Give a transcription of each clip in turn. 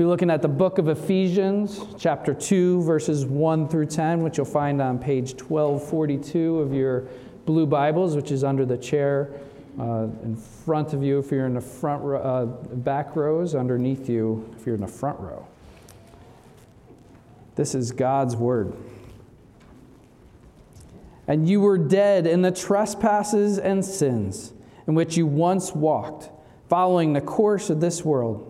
Be looking at the book of Ephesians, chapter 2, verses 1 through 10, which you'll find on page 1242 of your blue Bibles, which is under the chair uh, in front of you if you're in the front row, uh, back rows, underneath you if you're in the front row. This is God's word. And you were dead in the trespasses and sins in which you once walked, following the course of this world,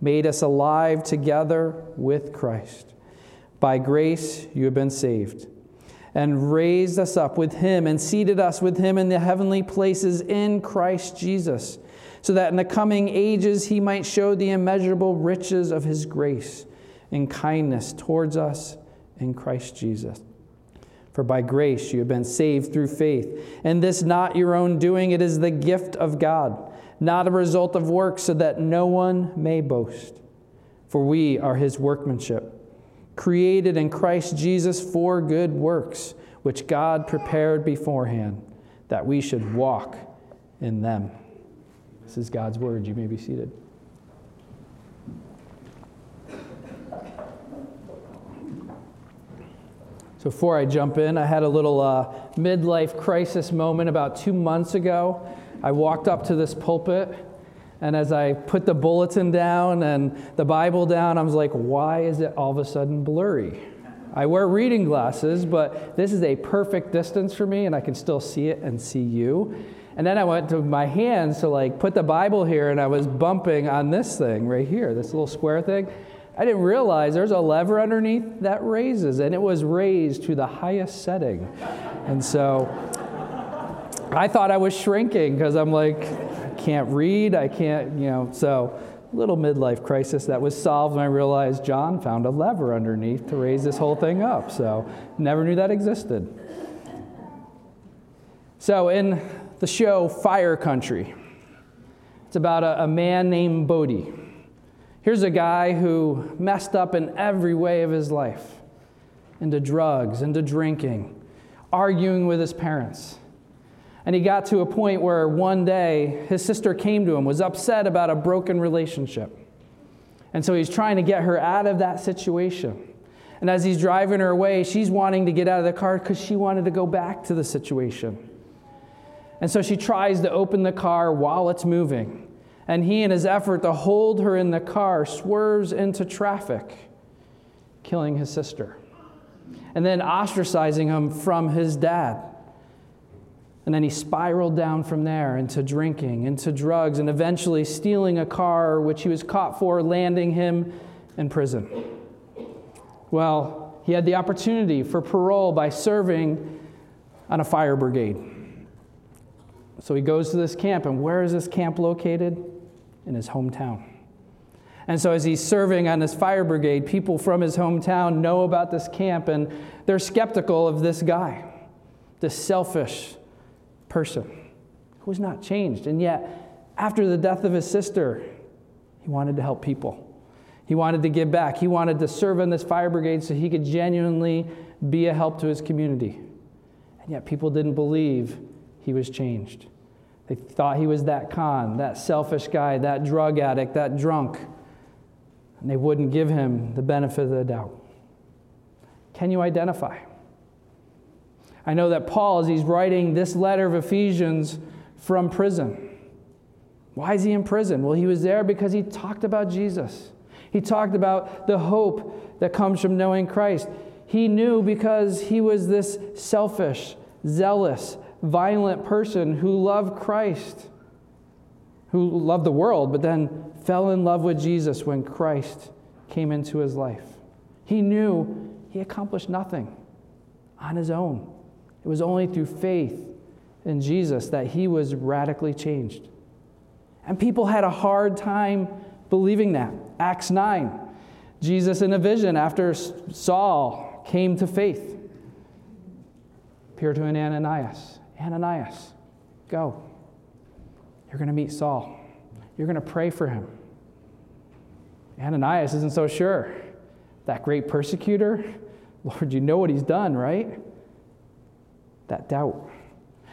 made us alive together with Christ. By grace you have been saved and raised us up with him and seated us with him in the heavenly places in Christ Jesus, so that in the coming ages he might show the immeasurable riches of his grace and kindness towards us in Christ Jesus. For by grace you have been saved through faith, and this not your own doing, it is the gift of God, not a result of works, so that no one may boast. For we are his workmanship created in Christ Jesus for good works, which God prepared beforehand that we should walk in them. This is God's word. You may be seated. So, before I jump in, I had a little uh, midlife crisis moment about two months ago. I walked up to this pulpit and as I put the bulletin down and the Bible down, I was like, why is it all of a sudden blurry? I wear reading glasses, but this is a perfect distance for me, and I can still see it and see you. And then I went to my hands to like put the Bible here, and I was bumping on this thing right here, this little square thing. I didn't realize there's a lever underneath that raises, and it was raised to the highest setting. And so I thought I was shrinking because I'm like, can't read, I can't, you know, so little midlife crisis that was solved when I realized John found a lever underneath to raise this whole thing up. So never knew that existed. So in the show Fire Country, it's about a, a man named Bode. Here's a guy who messed up in every way of his life into drugs, into drinking, arguing with his parents and he got to a point where one day his sister came to him, was upset about a broken relationship. And so he's trying to get her out of that situation. And as he's driving her away, she's wanting to get out of the car because she wanted to go back to the situation. And so she tries to open the car while it's moving. And he, in his effort to hold her in the car, swerves into traffic, killing his sister. And then ostracizing him from his dad. And then he spiraled down from there into drinking, into drugs, and eventually stealing a car, which he was caught for, landing him in prison. Well, he had the opportunity for parole by serving on a fire brigade. So he goes to this camp, and where is this camp located? In his hometown. And so, as he's serving on this fire brigade, people from his hometown know about this camp, and they're skeptical of this guy, this selfish, person who was not changed. And yet, after the death of his sister, he wanted to help people. He wanted to give back. He wanted to serve in this fire brigade so he could genuinely be a help to his community. And yet, people didn't believe he was changed. They thought he was that con, that selfish guy, that drug addict, that drunk. And they wouldn't give him the benefit of the doubt. Can you identify? I know that Paul, as he's writing this letter of Ephesians from prison, why is he in prison? Well, he was there because he talked about Jesus. He talked about the hope that comes from knowing Christ. He knew because he was this selfish, zealous, violent person who loved Christ, who loved the world, but then fell in love with Jesus when Christ came into his life. He knew he accomplished nothing on his own. It was only through faith in Jesus that he was radically changed. And people had a hard time believing that. Acts 9. Jesus, in a vision, after Saul came to faith, appeared to an Ananias Ananias, go. You're going to meet Saul. You're going to pray for him. Ananias isn't so sure. That great persecutor, Lord, you know what he's done, right? That doubt.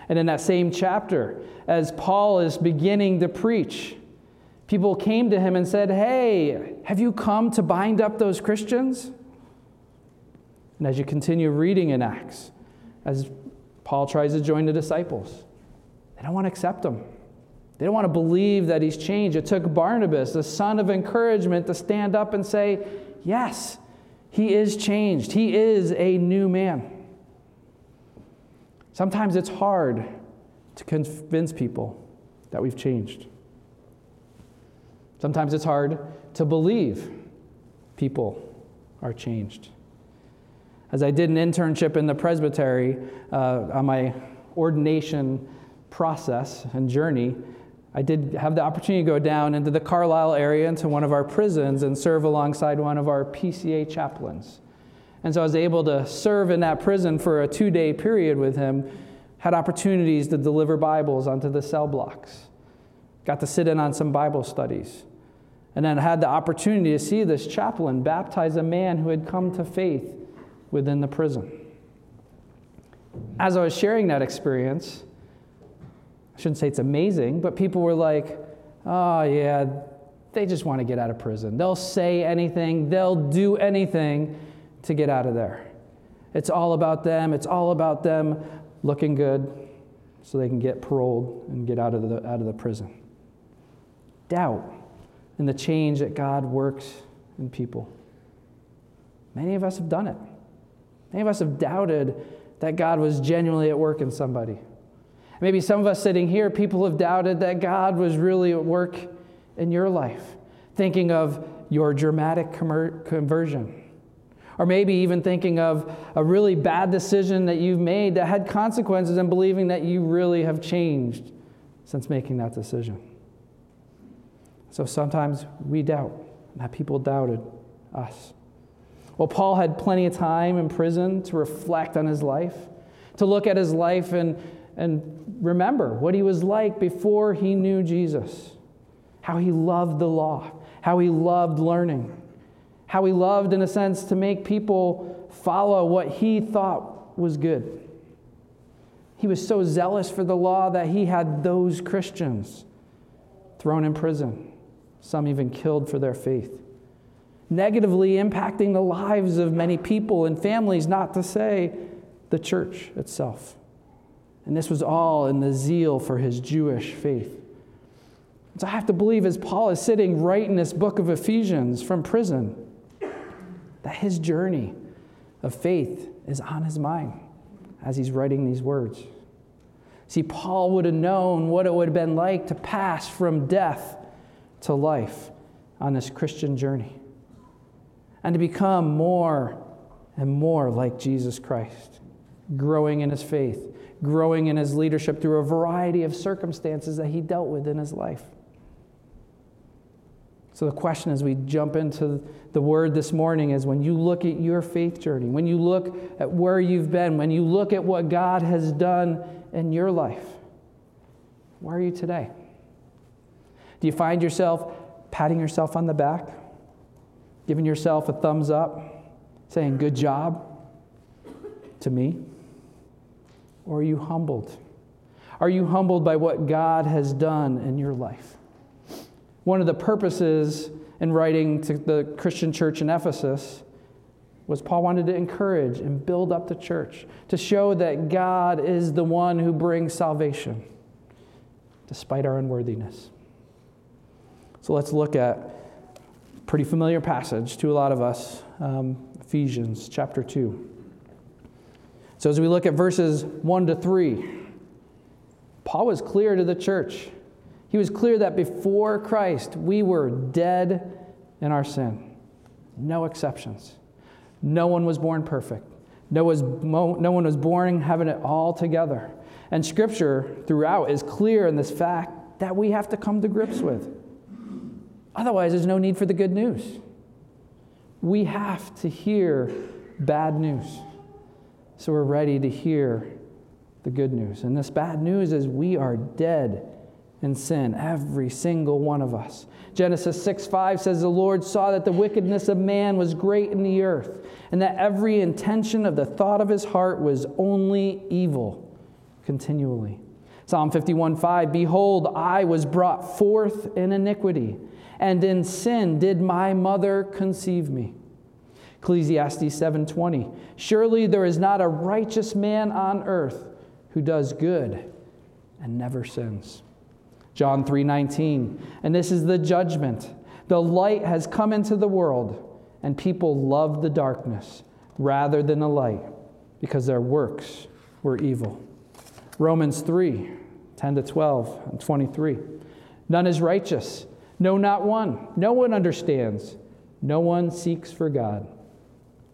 And in that same chapter, as Paul is beginning to preach, people came to him and said, Hey, have you come to bind up those Christians? And as you continue reading in Acts, as Paul tries to join the disciples, they don't want to accept him. They don't want to believe that he's changed. It took Barnabas, the son of encouragement, to stand up and say, Yes, he is changed. He is a new man. Sometimes it's hard to convince people that we've changed. Sometimes it's hard to believe people are changed. As I did an internship in the presbytery uh, on my ordination process and journey, I did have the opportunity to go down into the Carlisle area into one of our prisons and serve alongside one of our PCA chaplains. And so I was able to serve in that prison for a two day period with him, had opportunities to deliver Bibles onto the cell blocks, got to sit in on some Bible studies, and then had the opportunity to see this chaplain baptize a man who had come to faith within the prison. As I was sharing that experience, I shouldn't say it's amazing, but people were like, oh, yeah, they just want to get out of prison. They'll say anything, they'll do anything to get out of there. It's all about them, it's all about them looking good so they can get paroled and get out of the, out of the prison. Doubt in the change that God works in people. Many of us have done it. Many of us have doubted that God was genuinely at work in somebody. Maybe some of us sitting here, people have doubted that God was really at work in your life, thinking of your dramatic conversion. Or maybe even thinking of a really bad decision that you've made that had consequences and believing that you really have changed since making that decision. So sometimes we doubt, that people doubted us. Well, Paul had plenty of time in prison to reflect on his life, to look at his life and and remember what he was like before he knew Jesus. How he loved the law, how he loved learning, how he loved, in a sense, to make people follow what he thought was good. He was so zealous for the law that he had those Christians thrown in prison, some even killed for their faith, negatively impacting the lives of many people and families, not to say the church itself. And this was all in the zeal for his Jewish faith. So I have to believe, as Paul is sitting right in this book of Ephesians from prison, that his journey of faith is on his mind as he's writing these words. See, Paul would have known what it would have been like to pass from death to life on this Christian journey and to become more and more like Jesus Christ, growing in his faith growing in his leadership through a variety of circumstances that he dealt with in his life. So, the question as we jump into the word this morning is when you look at your faith journey, when you look at where you've been, when you look at what God has done in your life, where are you today? Do you find yourself patting yourself on the back, giving yourself a thumbs up, saying, Good job to me? Or are you humbled? Are you humbled by what God has done in your life? One of the purposes in writing to the Christian church in Ephesus was Paul wanted to encourage and build up the church, to show that God is the one who brings salvation despite our unworthiness. So let's look at a pretty familiar passage to a lot of us um, Ephesians chapter 2. So, as we look at verses 1 to 3, Paul was clear to the church. He was clear that before Christ, we were dead in our sin. No exceptions. No one was born perfect. No, was, no one was born having it all together. And Scripture throughout is clear in this fact that we have to come to grips with. Otherwise, there's no need for the good news. we have to hear bad news. So we're ready to hear the good news. And this bad news is we are dead in sin, every single one of us. Genesis 6 5 says, The Lord saw that the wickedness of man was great in the earth, and that every intention of the thought of his heart was only evil continually. Psalm 51 5 Behold, I was brought forth in iniquity, and in sin did my mother conceive me. Ecclesiastes 7:20 Surely there is not a righteous man on earth who does good and never sins. John 3:19 And this is the judgment. The light has come into the world and people love the darkness rather than the light because their works were evil. Romans 3 10 to 12 and 23. None is righteous, no, not one. No one understands, no one seeks for God.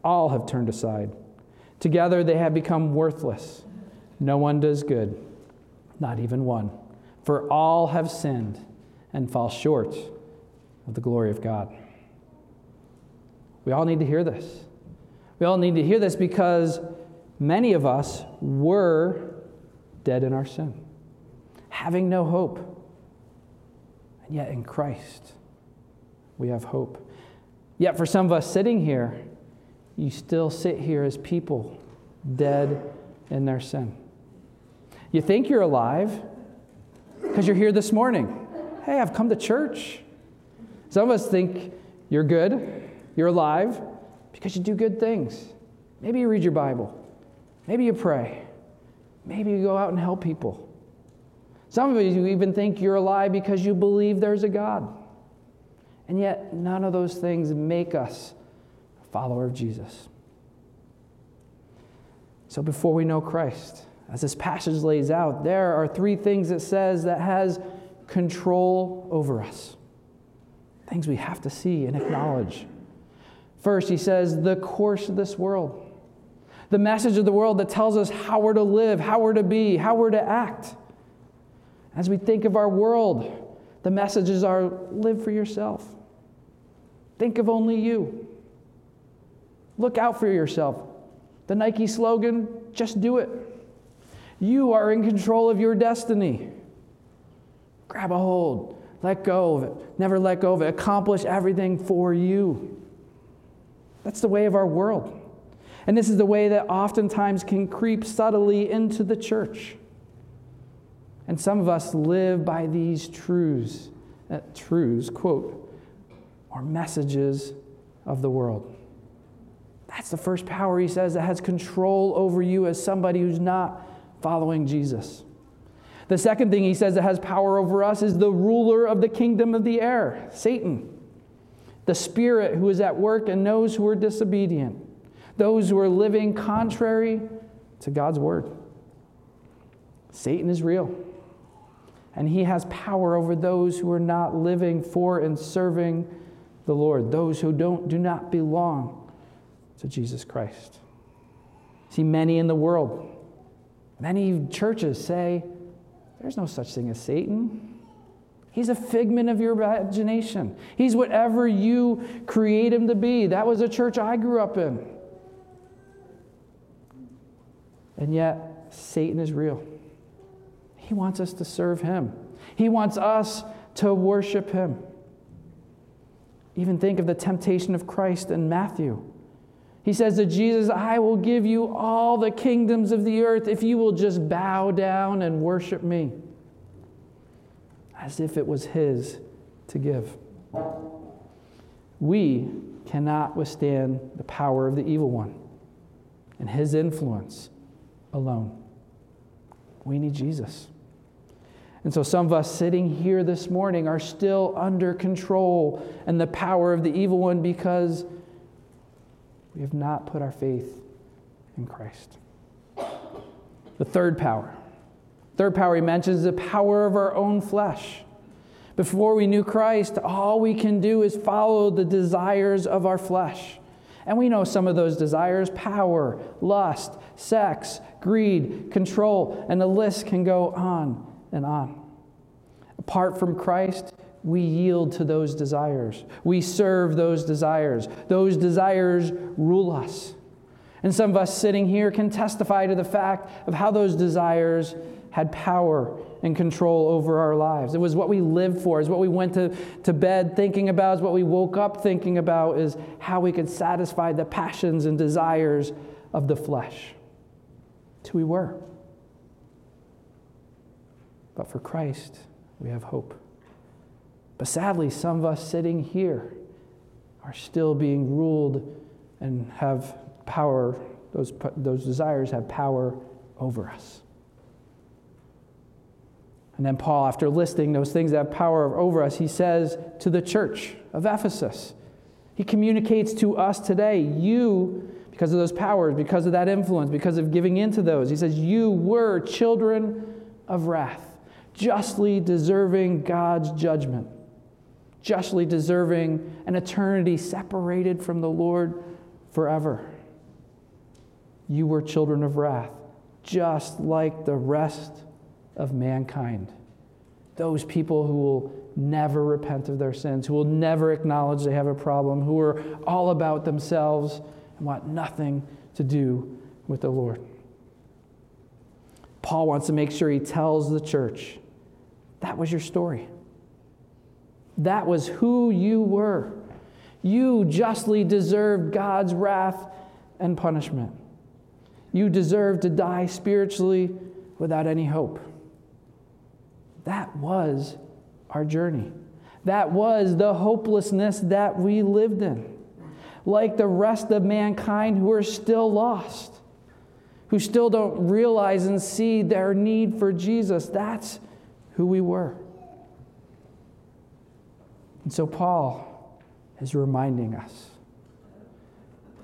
All have turned aside. Together they have become worthless. No one does good, not even one. For all have sinned and fall short of the glory of God. We all need to hear this. We all need to hear this because many of us were dead in our sin, having no hope. And yet in Christ, we have hope. Yet for some of us sitting here, you still sit here as people dead in their sin. You think you're alive because you're here this morning. Hey, I've come to church. Some of us think you're good, you're alive because you do good things. Maybe you read your Bible, maybe you pray, maybe you go out and help people. Some of you even think you're alive because you believe there's a God. And yet, none of those things make us a follower of Jesus. So, before we know Christ, as this passage lays out, there are three things it says that has control over us. Things we have to see and acknowledge. First, he says, the course of this world. The message of the world that tells us how we're to live, how we're to be, how we're to act. As we think of our world, the messages are live for yourself. Think of only you. Look out for yourself. The Nike slogan, just do it. You are in control of your destiny. Grab a hold, let go of it, never let go of it, accomplish everything for you. That's the way of our world. And this is the way that oftentimes can creep subtly into the church. And some of us live by these truths, uh, truths, quote, or messages of the world. That's the first power, he says, that has control over you as somebody who's not following Jesus. The second thing he says that has power over us is the ruler of the kingdom of the air, Satan. The spirit who is at work and knows who are disobedient, those who are living contrary to God's word. Satan is real, and he has power over those who are not living for and serving the Lord, those who don't, do not belong to Jesus Christ. See, many in the world Many churches say there's no such thing as Satan. He's a figment of your imagination. He's whatever you create him to be. That was a church I grew up in. And yet, Satan is real. He wants us to serve him, he wants us to worship him. Even think of the temptation of Christ in Matthew. He says to Jesus, I will give you all the kingdoms of the earth if you will just bow down and worship me. As if it was his to give. We cannot withstand the power of the evil one and his influence alone. We need Jesus. And so, some of us sitting here this morning are still under control and the power of the evil one because we have not put our faith in Christ. The third power. Third power he mentions is the power of our own flesh. Before we knew Christ, all we can do is follow the desires of our flesh. And we know some of those desires power, lust, sex, greed, control, and the list can go on and on. Apart from Christ, we yield to those desires. We serve those desires. Those desires rule us. And some of us sitting here can testify to the fact of how those desires had power and control over our lives. It was what we lived for, is what we went to, to bed thinking about, is what we woke up thinking about, is how we could satisfy the passions and desires of the flesh. It's who we were. But for Christ, we have hope. But sadly, some of us sitting here are still being ruled and have power, those, those desires have power over us. And then Paul, after listing those things that have power over us, he says to the church of Ephesus, he communicates to us today, you, because of those powers, because of that influence, because of giving into those, he says, you were children of wrath, justly deserving God's judgment, justly deserving an eternity separated from the Lord forever you were children of wrath, just like the rest of mankind. Those people who will never repent of their sins, who will never acknowledge they have a problem, who are all about themselves and want nothing to do with the Lord. Paul wants to make sure he tells the church that was your story. That was who you were. You justly deserved God's wrath and punishment. You deserved to die spiritually without any hope. That was our journey. That was the hopelessness that we lived in. Like the rest of mankind who are still lost, who still don't realize and see their need for Jesus. That's who we were. And so Paul is reminding us.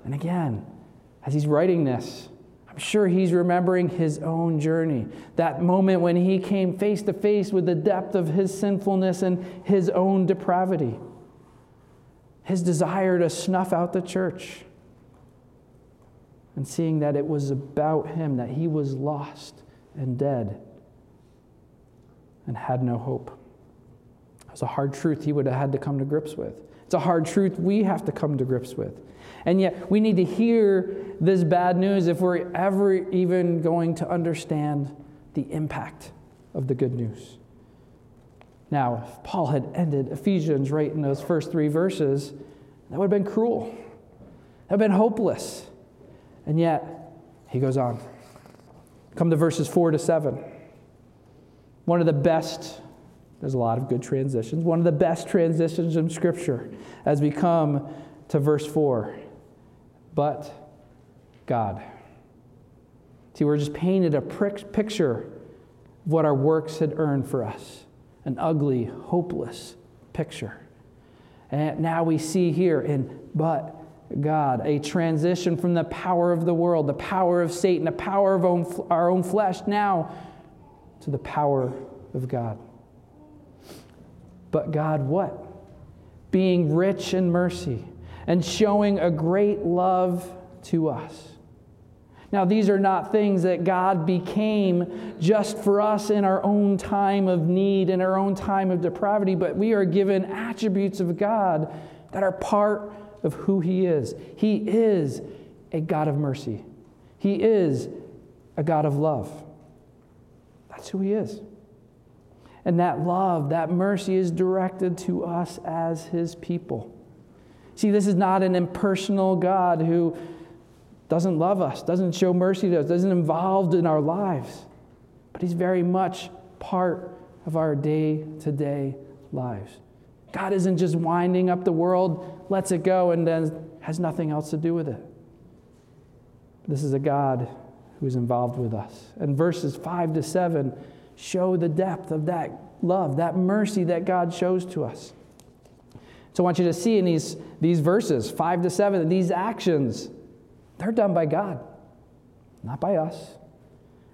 And again, as he's writing this, I'm sure he's remembering his own journey. That moment when he came face to face with the depth of his sinfulness and his own depravity. His desire to snuff out the church. And seeing that it was about him, that he was lost and dead and had no hope. It was a hard truth he would have had to come to grips with. It's a hard truth we have to come to grips with. And yet, we need to hear this bad news if we're ever even going to understand the impact of the good news. Now, if Paul had ended Ephesians right in those first three verses, that would have been cruel. That would have been hopeless. And yet, he goes on. Come to verses 4 to 7. One of the best, there's a lot of good transitions, one of the best transitions in Scripture as we come to verse 4 but God. See, we're just painted a picture of what our works had earned for us an ugly, hopeless picture. And now we see here in but God, a transition from the power of the world, the power of Satan, the power of our own flesh, now to the power of God. But God, what? Being rich in mercy and showing a great love to us. Now, these are not things that God became just for us in our own time of need, in our own time of depravity, but we are given attributes of God that are part of who He is. He is a God of mercy, He is a God of love. That's who He is. And that love, that mercy is directed to us as His people. See, this is not an impersonal God who doesn't love us, doesn't show mercy to us, doesn't involved in our lives, but He's very much part of our day to day lives. God isn't just winding up the world, lets it go, and then has nothing else to do with it. This is a God who's involved with us. And verses 5 to 7 show the depth of that love, that mercy that God shows to us. So I want you to see in these, these verses, 5 to 7, that these actions, they're done by God, not by us.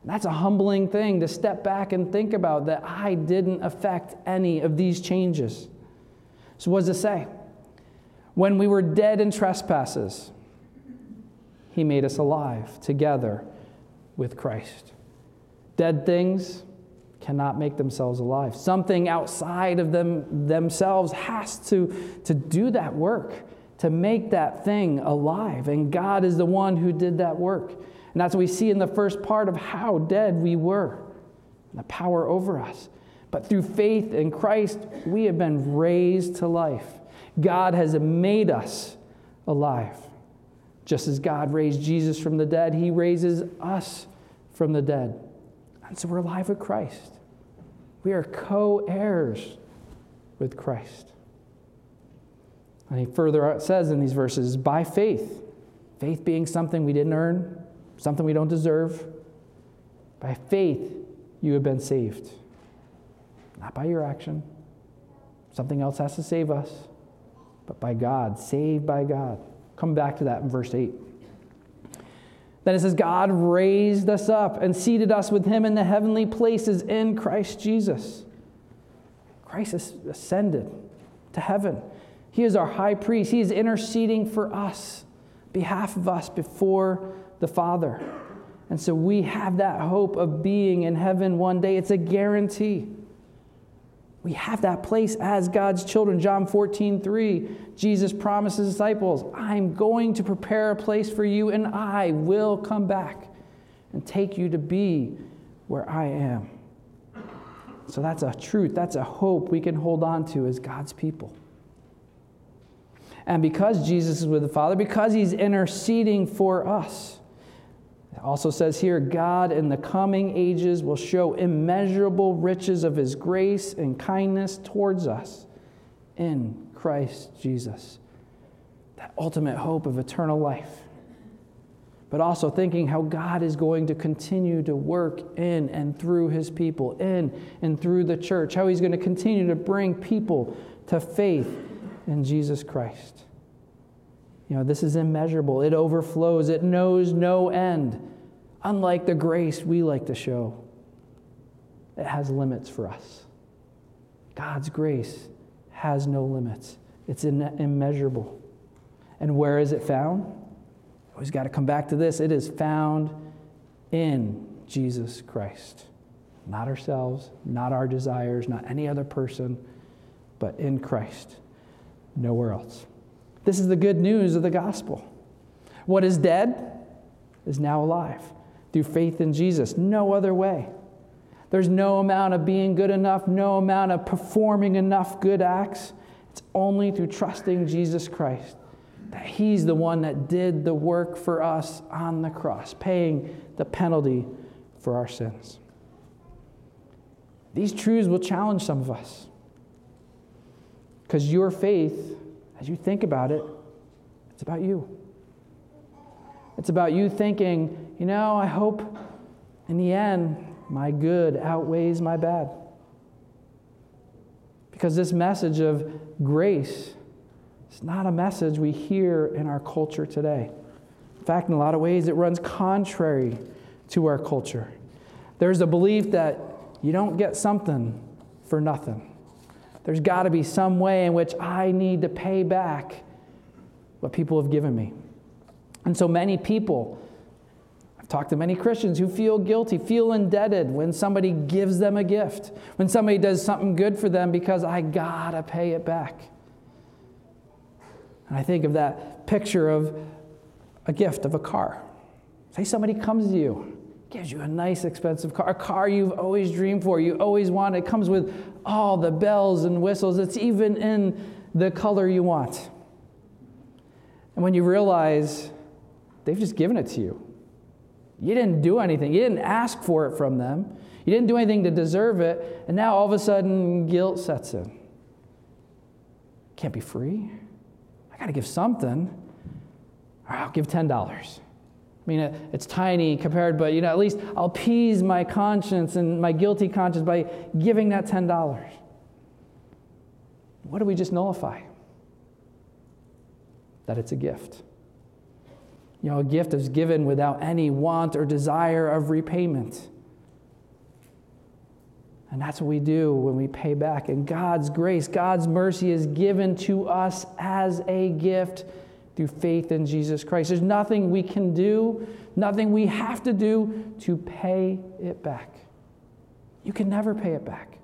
And that's a humbling thing to step back and think about that I didn't affect any of these changes. So, what does it say? When we were dead in trespasses, he made us alive together with Christ. Dead things cannot make themselves alive. Something outside of them themselves has to, to do that work, to make that thing alive. And God is the one who did that work. And that's what we see in the first part of how dead we were, the power over us. But through faith in Christ, we have been raised to life. God has made us alive. Just as God raised Jesus from the dead, he raises us from the dead. And so we're alive with Christ. We are co heirs with Christ. And he further says in these verses by faith, faith being something we didn't earn, something we don't deserve, by faith you have been saved. Not by your action. Something else has to save us, but by God, saved by God. Come back to that in verse 8. Then it says, God raised us up and seated us with him in the heavenly places in Christ Jesus. Christ has ascended to heaven. He is our high priest. He is interceding for us, behalf of us before the Father. And so we have that hope of being in heaven one day. It's a guarantee. We have that place as God's children. John 14, 3, Jesus promised his disciples, I'm going to prepare a place for you, and I will come back and take you to be where I am. So that's a truth, that's a hope we can hold on to as God's people. And because Jesus is with the Father, because he's interceding for us, it also says here God in the coming ages will show immeasurable riches of his grace and kindness towards us in Christ Jesus. That ultimate hope of eternal life. But also thinking how God is going to continue to work in and through his people, in and through the church, how he's going to continue to bring people to faith in Jesus Christ. You know, this is immeasurable. It overflows. It knows no end. Unlike the grace we like to show, it has limits for us. God's grace has no limits, it's immeasurable. And where is it found? Always got to come back to this. It is found in Jesus Christ. Not ourselves, not our desires, not any other person, but in Christ. Nowhere else. This is the good news of the gospel. What is dead is now alive through faith in Jesus. No other way. There's no amount of being good enough, no amount of performing enough good acts. It's only through trusting Jesus Christ that He's the one that did the work for us on the cross, paying the penalty for our sins. These truths will challenge some of us. Because your faith as you think about it, it's about you. It's about you thinking, you know, I hope in the end my good outweighs my bad. Because this message of grace is not a message we hear in our culture today. In fact, in a lot of ways, it runs contrary to our culture. There's a belief that you don't get something for nothing. There's got to be some way in which I need to pay back what people have given me. And so many people, I've talked to many Christians who feel guilty, feel indebted when somebody gives them a gift, when somebody does something good for them because I got to pay it back. And I think of that picture of a gift of a car. Say somebody comes to you gives you a nice, expensive car, a car you've always dreamed for, you always wanted. It comes with all the bells and whistles, it's even in the color you want. And when you realize they've just given it to you, you didn't do anything, you didn't ask for it from them, you didn't do anything to deserve it, and now all of a sudden guilt sets in. Can't be free. I got to give something. Right, I'll give $10. I mean, it's tiny compared, but you know, at least I'll appease my conscience and my guilty conscience by giving that $10. What do we just nullify? That it's a gift. You know, a gift is given without any want or desire of repayment. And that's what we do when we pay back. And God's grace, God's mercy is given to us as a gift through faith in Jesus Christ. There's nothing we can do, nothing we have to do to pay it back. You can never pay it back.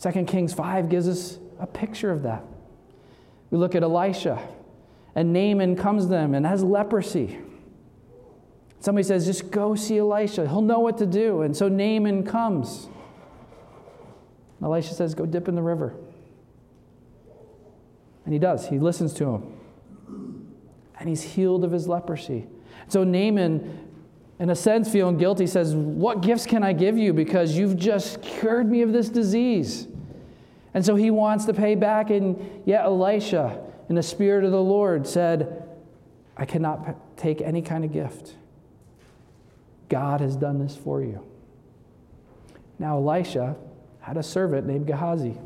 2 Kings 5 gives us a picture of that. We look at Elisha, and Naaman comes to them and has leprosy. Somebody says, just go see Elisha. He'll know what to do. And so Naaman comes. Elisha says, go dip in the river. And he does. He listens to him. And he's healed of his leprosy. So Naaman, in a sense, feeling guilty, says, What gifts can I give you? Because you've just cured me of this disease. And so he wants to pay back. And yet Elisha, in the Spirit of the Lord, said, I cannot take any kind of gift. God has done this for you. Now, Elisha had a servant named Gehazi.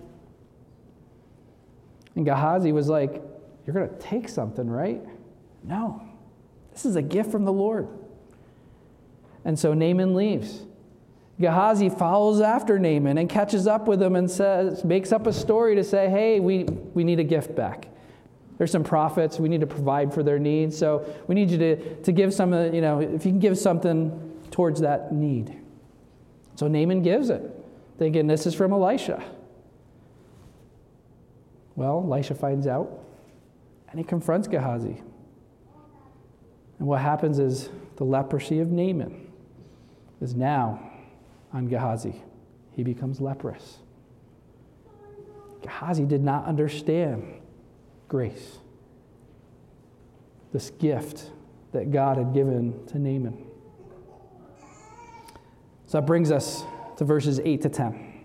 And Gehazi was like, You're going to take something, right? No. This is a gift from the Lord. And so Naaman leaves. Gehazi follows after Naaman and catches up with him and says, makes up a story to say, hey, we, we need a gift back. There's some prophets. We need to provide for their needs. So we need you to, to give some, of, you know, if you can give something towards that need. So Naaman gives it, thinking this is from Elisha. Well, Elisha finds out and he confronts Gehazi. And what happens is the leprosy of Naaman is now on Gehazi. He becomes leprous. Gehazi did not understand grace, this gift that God had given to Naaman. So that brings us to verses 8 to 10.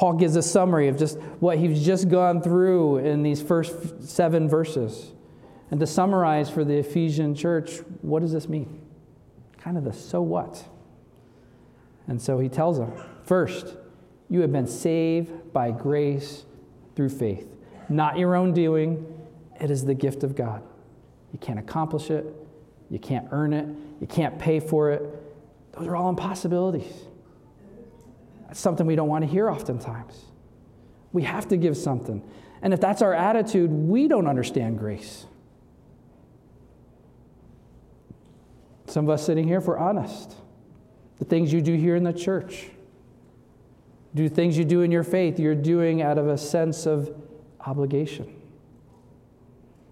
Paul gives a summary of just what he's just gone through in these first seven verses. And to summarize for the Ephesian church, what does this mean? Kind of the so what. And so he tells them first, you have been saved by grace through faith, not your own doing. It is the gift of God. You can't accomplish it, you can't earn it, you can't pay for it. Those are all impossibilities. That's something we don't want to hear oftentimes. We have to give something. And if that's our attitude, we don't understand grace. Some of us sitting here, if we're honest, the things you do here in the church, do things you do in your faith, you're doing out of a sense of obligation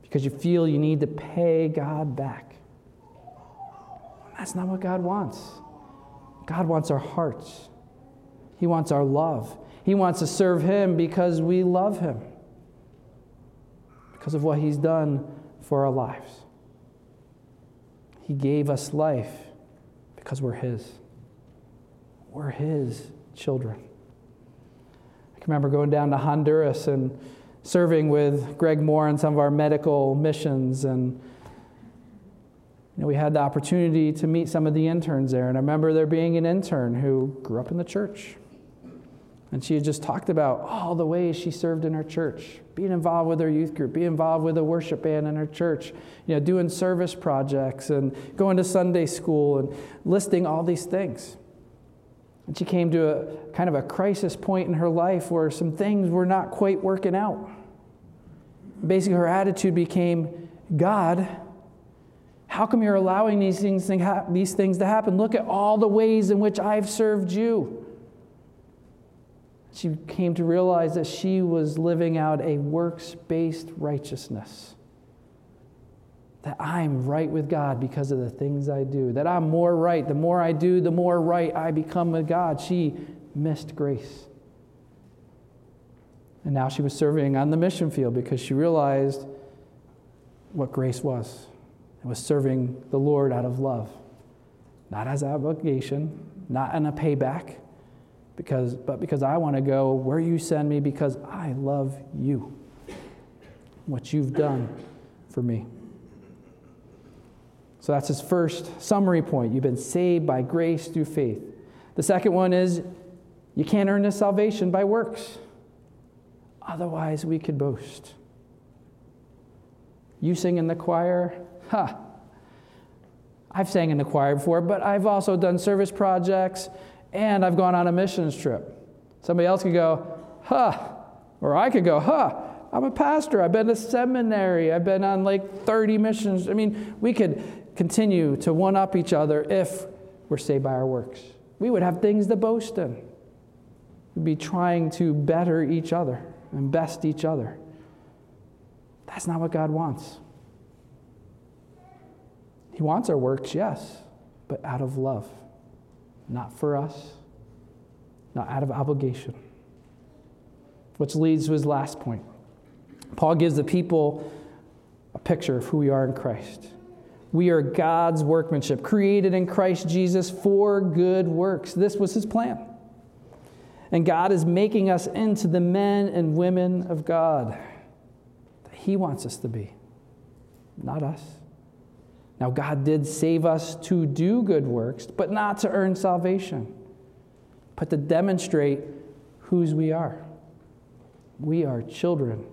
because you feel you need to pay God back. That's not what God wants. God wants our hearts, He wants our love. He wants to serve Him because we love Him, because of what He's done for our lives. He gave us life because we're His. We're His children. I can remember going down to Honduras and serving with Greg Moore and some of our medical missions. And you know, we had the opportunity to meet some of the interns there. And I remember there being an intern who grew up in the church. And she had just talked about all the ways she served in her church, being involved with her youth group, being involved with a worship band in her church, you know, doing service projects and going to Sunday school and listing all these things. And she came to a kind of a crisis point in her life where some things were not quite working out. Basically, her attitude became God, how come you're allowing these things, these things to happen? Look at all the ways in which I've served you. She came to realize that she was living out a works based righteousness. That I'm right with God because of the things I do. That I'm more right. The more I do, the more right I become with God. She missed grace. And now she was serving on the mission field because she realized what grace was. It was serving the Lord out of love, not as obligation, not in a payback, because, but because I want to go where you send me because I love you, what you've done for me. So that's his first summary point. You've been saved by grace through faith. The second one is you can't earn this salvation by works. Otherwise, we could boast. You sing in the choir? Ha! I've sang in the choir before, but I've also done service projects and I've gone on a missions trip. Somebody else could go, huh, or I could go, huh, I'm a pastor. I've been to seminary. I've been on like 30 missions. I mean, we could continue to one up each other if we're saved by our works. We would have things to boast in. We'd be trying to better each other and best each other. That's not what God wants. He wants our works, yes, but out of love, not for us, not out of obligation. Which leads to his last point. Paul gives the people a picture of who we are in Christ. We are God's workmanship, created in Christ Jesus for good works. This was his plan. And God is making us into the men and women of God that he wants us to be, not us. Now, God did save us to do good works, but not to earn salvation, but to demonstrate whose we are. We are children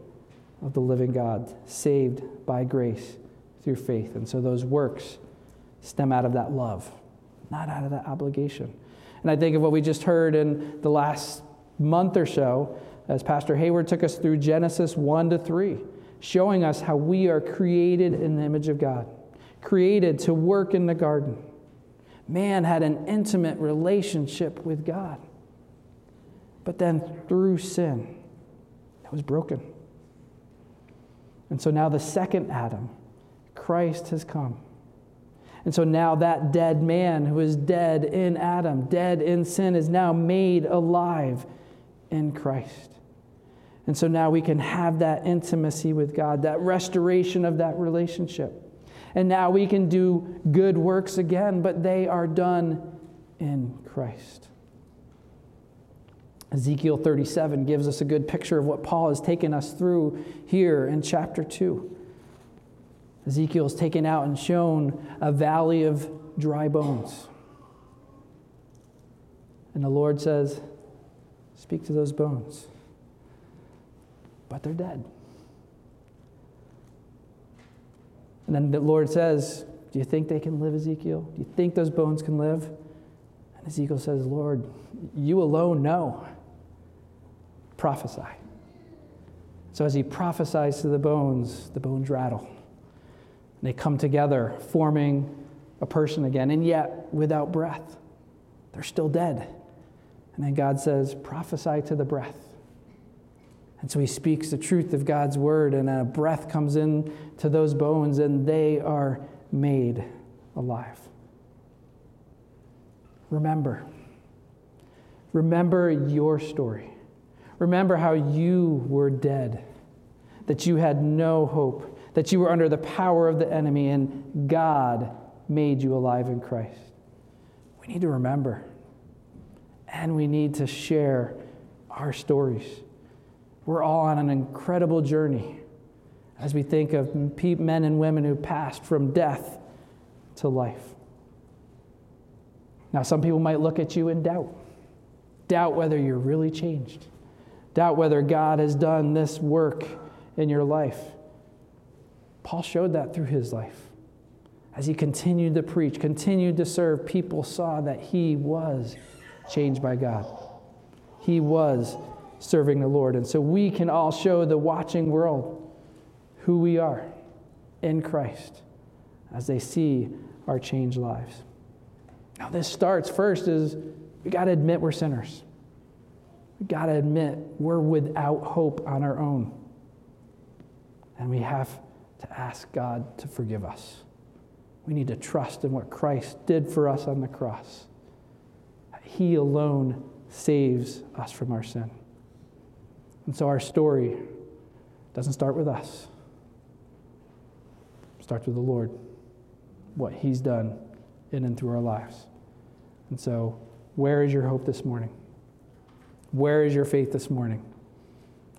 of the living God, saved by grace through faith. And so those works stem out of that love, not out of that obligation. And I think of what we just heard in the last month or so as Pastor Hayward took us through Genesis 1 to 3, showing us how we are created in the image of God, created to work in the garden. Man had an intimate relationship with God. But then through sin, it was broken. And so now the second Adam, Christ has come. And so now that dead man who is dead in Adam, dead in sin, is now made alive in Christ. And so now we can have that intimacy with God, that restoration of that relationship. And now we can do good works again, but they are done in Christ. Ezekiel 37 gives us a good picture of what Paul has taken us through here in chapter 2. Ezekiel has taken out and shown a valley of dry bones. And the Lord says, Speak to those bones. But they're dead. And then the Lord says, Do you think they can live, Ezekiel? Do you think those bones can live? And Ezekiel says, Lord, you alone know prophesy. So as he prophesies to the bones, the bones rattle. And they come together, forming a person again, and yet without breath. They're still dead. And then God says, prophesy to the breath. And so he speaks the truth of God's word, and a breath comes in to those bones, and they are made alive. Remember. Remember your story. Remember how you were dead, that you had no hope, that you were under the power of the enemy, and God made you alive in Christ. We need to remember, and we need to share our stories. We're all on an incredible journey as we think of men and women who passed from death to life. Now, some people might look at you in doubt, doubt whether you're really changed doubt whether God has done this work in your life. Paul showed that through his life. As he continued to preach, continued to serve, people saw that he was changed by God. He was serving the Lord. And so we can all show the watching world who we are in Christ as they see our changed lives. Now, this starts first is we got to admit we're sinners. We got to admit we're without hope on our own. And we have to ask God to forgive us. We need to trust in what Christ did for us on the cross. He alone saves us from our sin. And so our story doesn't start with us. It starts with the Lord, what He's done in and through our lives. And so, where is your hope this morning? Where is your faith this morning?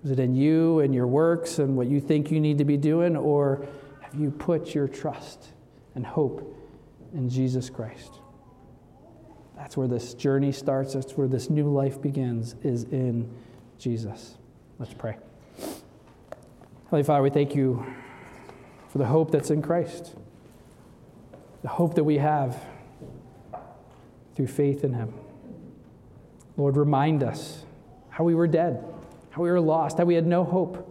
Is it in you and your works and what you think you need to be doing, or have you put your trust and hope in Jesus Christ? That's where this journey starts. That's where this new life begins, is in Jesus. Let's pray. Holy Father, we thank you for the hope that's in Christ, the hope that we have through faith in Him. Lord, remind us how we were dead, how we were lost, how we had no hope.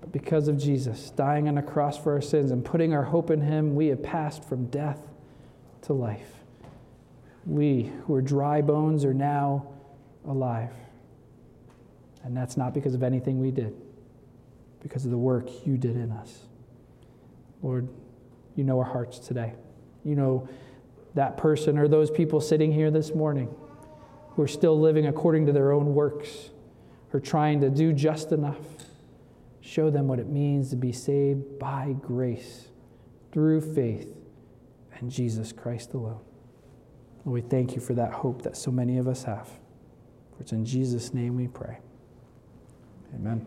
But because of Jesus dying on a cross for our sins and putting our hope in Him, we have passed from death to life. We who are dry bones are now alive. And that's not because of anything we did, because of the work you did in us. Lord, you know our hearts today. You know that person or those people sitting here this morning who are still living according to their own works or trying to do just enough. Show them what it means to be saved by grace through faith and Jesus Christ alone. Lord, we thank you for that hope that so many of us have. For it's in Jesus' name we pray. Amen.